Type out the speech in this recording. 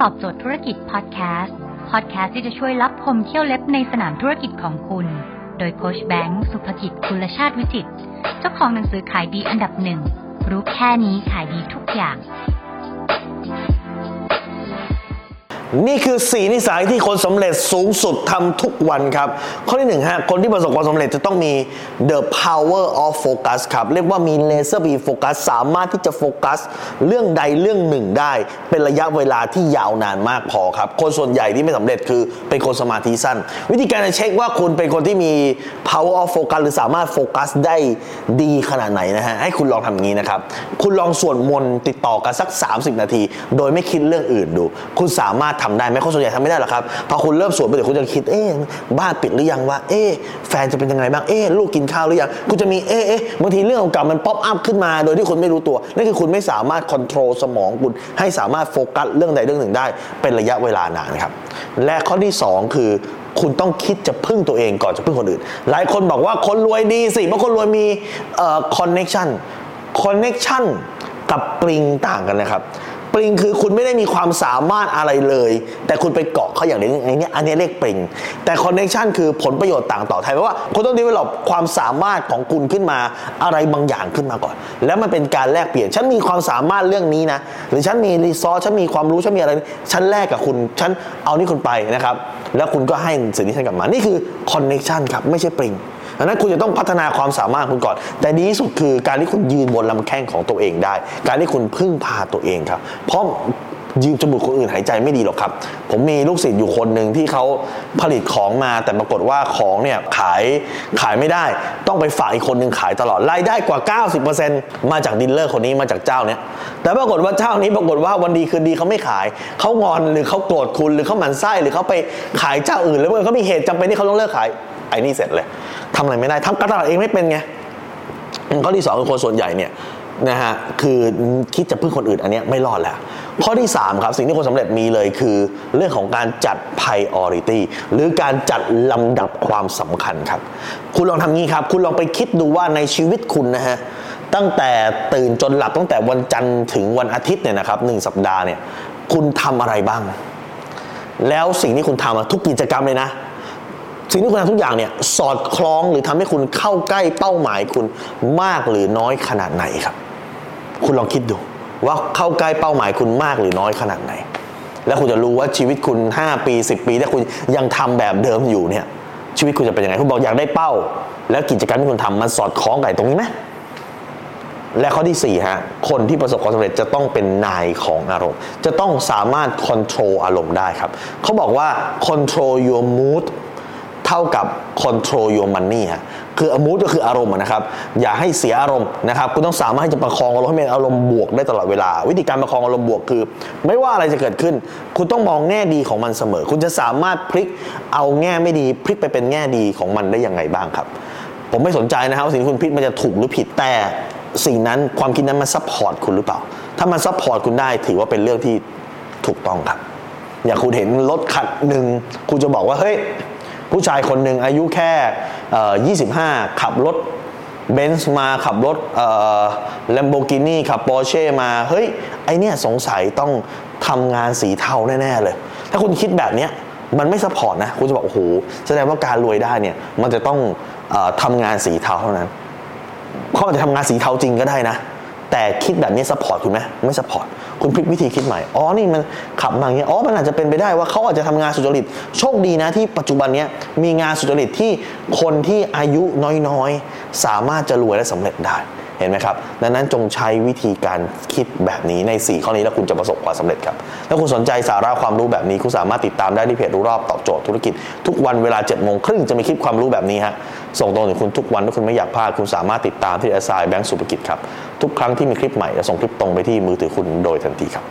ตอบโจทย์ธุรกิจพอดแคสต์พอดแคสต์ที่จะช่วยรับพมเที่ยวเล็บในสนามธุรกิจของคุณ โดยโคชแบงค์สุภกิจคุลชาติวิจิตเจ้าของหนังสือขายดีอันดับหนึ่งรู้แค่นี้ขายดีทุกอย่าง นี่คือสีนิสัยที่คนสำเร็จสูงสุดทำทุกวันครับ ข้อที่หนึ่งฮะคนที่ประสบความสำเร็จจะต้องมี the power of focus ครับ เรียกว่ามี laser beam focus สามารถที่จะโฟกัส เรื่องใดเรื่องหนึ่งได้ เป็นระยะเวลาที่ยาวนานมากพอครับ คนส่วนใหญ่ที่ไม่สำเร็จคือเป็นคนสมาธิสั้น วิธีการจะเช็คว่าคุณเป็นคนที่มี power of focus หรือสามารถโฟกัสได้ดีขนาดไหนนะฮะให้คุณลองทำอย่างนี้นะครับคุณลองสวดมนต์ติดต่อกันสัก 30 นาที โดยไม่คิดเรื่องอื่นดู คุณสามารถทำได้ไหมคนส่วนใหญ่ทำไม่ได้หรอกครับพอคุณเริ่มสวดไปเดี๋ยวคุณจะคิดเอ๊ะบ้านปิดหรือยังวะเอ๊ะแฟนจะเป็นยังไงบ้างเอ๊ะลูกกินข้าวหรือยังคุณจะมีเอ๊ะเอ๊ะบางทีเรื่องเก่ามัน pop up ขึ้นมา โดยที่คุณไม่รู้ตัวนั่นคือคุณไม่สามารถควบคุมสมองคุณให้สามารถโฟกัสเรื่องใดเรื่องหนึ่งได้ เป็นระยะเวลานานครับและข้อที่สองคือคุณต้องคิดจะพึ่งตัวเองก่อนจะพึ่งคนอื่น หลายคนบอกว่าคนรวยดีสิเพราะคนรวยมีเอ่อ connection connection กับปลิงต่างกันนะครับ ปลิงคือคุณไม่ได้มีความสามารถอะไรเลย แต่คุณไปเกาะเขาอย่างนี้อันนี้อันนี้เรียกปลิง แต่ connection คือผลประโยชน์ต่างตอบแทนแปลว่าคุณต้อง develop ความสามารถของคุณขึ้นมาอะไรบางอย่างขึ้นมาก่อน แล้วมันเป็นการแลกเปลี่ยน ฉันมีความสามารถเรื่องนี้นะ หรือฉันมีรีซอสฉันมีความรู้ฉันมีอะไร ฉันแลกกับคุณ ฉันเอานี่คุณไปนะครับ แล้วคุณก็ให้สิ่งที่ฉันกลับมา นี่คือคอนเน็ชันครับ ไม่ใช่ปริง ดังนั้นคุณจะต้องพัฒนาความสามารถคุณก่อน แต่ดีที่สุดคือการที่คุณยืนบนลำแข้งของตัวเองได้ การที่คุณพึ่งพาตัวเองครับ เพราะยืมจมูกคนอื่นหายใจไม่ดีหรอกครับ ผมมีลูกศิษย์อยู่คนหนึ่งที่เขาผลิตของมาแต่ปรากฏว่าของเนี่ยขายขายไม่ได้ ต้องไปฝากอีกคนหนึ่งขายตลอดรายได้กว่า 90%มาจากดีลเลอร์คนนี้มาจากเจ้าเนี้ยแต่ปรากฏว่าเจ้านี้ปรากฏว่าวันดีคืนดีเขาไม่ขายเขางอนหรือเขาโกรธคุณหรือเขาหมั่นไส้หรือเขาไปขายเจ้าอื่น แล้วเมื่อเขามีเหตุจำเป็นที่เขาต้องเลิกขาย ไอ้นี่เสร็จเลยทำอะไรไม่ได้ทำการตลาดเองไม่เป็นไงข้อที่สองคือคนส่วนใหญ่เนี่ยนะฮะคือคิดจะพึ่งคนอื่นอันเนี้ยไม่รอดแล้ว ข้อที่ 3 ครับ สิ่งที่คนสำเร็จมีเลยคือ เรื่องของการจัด priority หรือการจัดลำดับความสำคัญครับ คุณลองทำงี้ครับ คุณลองไปคิดดูว่าในชีวิตคุณนะฮะตั้งแต่ตื่นจนหลับตั้งแต่วันจันทร์ถึงวันอาทิตย์เนี่ยนะครับหนึ่งสัปดาห์เนี่ยคุณทำอะไรบ้าง แล้วสิ่งที่คุณทำทุกกิจกรรมเลยนะ สิ่งที่คุณทำทุกอย่างเนี่ยสอดคล้องหรือทำให้คุณเข้าใกล้เป้าหมายคุณมากหรือน้อยขนาดไหนครับ คุณลองคิดดู ว่าเข้าใกล้เป้าหมายคุณมากหรือน้อยขนาดไหน แล้วคุณจะรู้ว่าชีวิตคุณ 5 ปี 10 ปี ถ้าคุณยังทำแบบเดิมอยู่เนี่ย ชีวิตคุณจะเป็นยังไงคุณบอกอยากได้เป้า แล้วกิจกรรมที่คุณทำมันสอดคล้องกับตรงนี้ไหมและข้อที่4ฮะคนที่ประสบความสำเร็จจะต้องเป็นนายของอารมณ์ จะต้องสามารถควบคุมอารมณ์ได้ครับเขาบอกว่า control your mood เท่ากับ control your money ฮะคือ mood ก็คืออารมณ์นะครับ อย่าให้เสียอารมณ์นะครับคุณต้องสามารถที่จะประคองอารมณ์ให้เป็นอารมณ์บวกได้ตลอดเวลา วิธีการประคองอารมณ์บวกคือ ไม่ว่าอะไรจะเกิดขึ้น คุณต้องมองแง่ดีของมันเสมอ คุณจะสามารถพลิกเอาแง่ไม่ดีพลิกไปเป็นแง่ดีของมันได้ยังไงบ้างครับ ผมไม่สนใจนะครับว่าสิ่งที่คุณคิดมันจะถูกหรือผิดแต่สิ่งนั้นความคิดนั้นมัน support คุณหรือเปล่า ถ้ามัน support คุณได้ถือว่าเป็นเรื่องที่ถูกต้องครับ อย่างคุณเห็นรถคันหนึ่งคุณจะบอกว่าเฮ้ย ผู้ชายคนหนึ่งอายุแค่ 25 ขับรถเบนซ์มาขับรถลัมโบร์กินีขับปอร์เช่มา เฮ้ย ไอ้เนี่ยสงสัยต้องทำงานสีเทาแน่ ๆ เลย ถ้าคุณคิดแบบเนี้ยมันไม่ support นะ คุณจะบอกโอ้โหแสดงว่าการรวยได้เนี่ย มันจะต้องทำงานสีเทาเท่านั้นเขาอาจจะทำงานสีเทาจริงก็ได้นะ แต่คิดแบบนี้ support คุณไหมไม่ support คุณพลิกวิธีคิดใหม่อ๋อนี่มันขับมาอย่างเงี้ยอ๋อมันอาจจะเป็นไปได้ว่าเขาอาจจะทำงานสุจริตโชคดีนะที่ปัจจุบันนี้มีงานสุจริตที่คนที่อายุน้อยๆ สามารถจะรวยและสำเร็จได้ เห็นไหมครับ ดังนั้นจงใช้วิธีการคิดแบบนี้ใน 4 ข้อนี้แล้วคุณจะประสบความสำเร็จครับ ถ้าคุณสนใจสาระความรู้แบบนี้คุณสามารถติดตามได้ที่เพจรู้รอบตอบโจทย์ธุรกิจ ทุกวันเวลา7จ็ดโมงครึ่งจะมีคลิปความรู้แบบนี้ฮะ ส่งตรงถึงคุณทุกวันถ้าคุณไม่อยากพลาดคุณสามารถติดตามที่แอสไซแบงก์สุภกิจครับ ทุกครั้งที่มีคลิปใหม่จะส่งคลิปตรงไปที่มือถือคุณโดยทันทีครับ